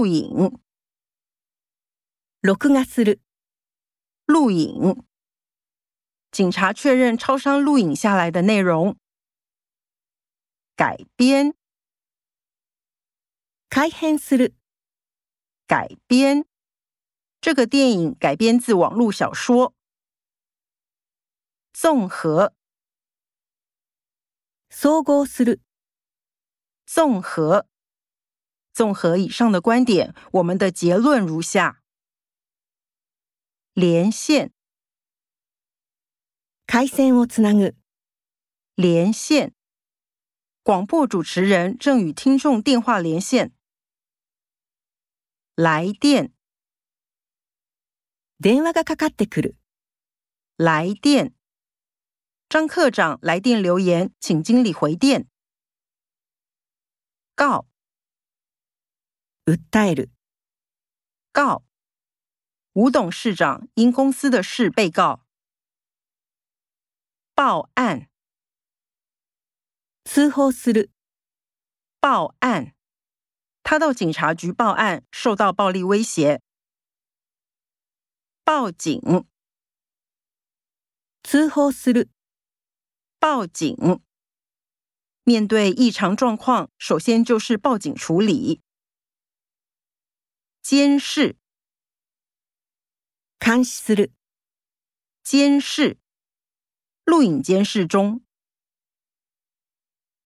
录影，录个阿斯的录影。警察确认超商录影下来的内容，改编，开汉斯的改编。这个电影改编自网络小说，综合，综合斯的综合。综合以上的观点，我们的结论如下：连线，开线をつなぐ，连线。广播主持人正与听众电话连线。来电，電話がかかってくる，来电。张科长来电留言，请经理回电。告。訴える。告，吳董事長因公司的事被告報案。t s する。报案，他到警察局報案，受到暴力威脅。報警。t s する。报警，面對異常狀況，首先就是報警處理。监视，看视了，监视，录影监视中。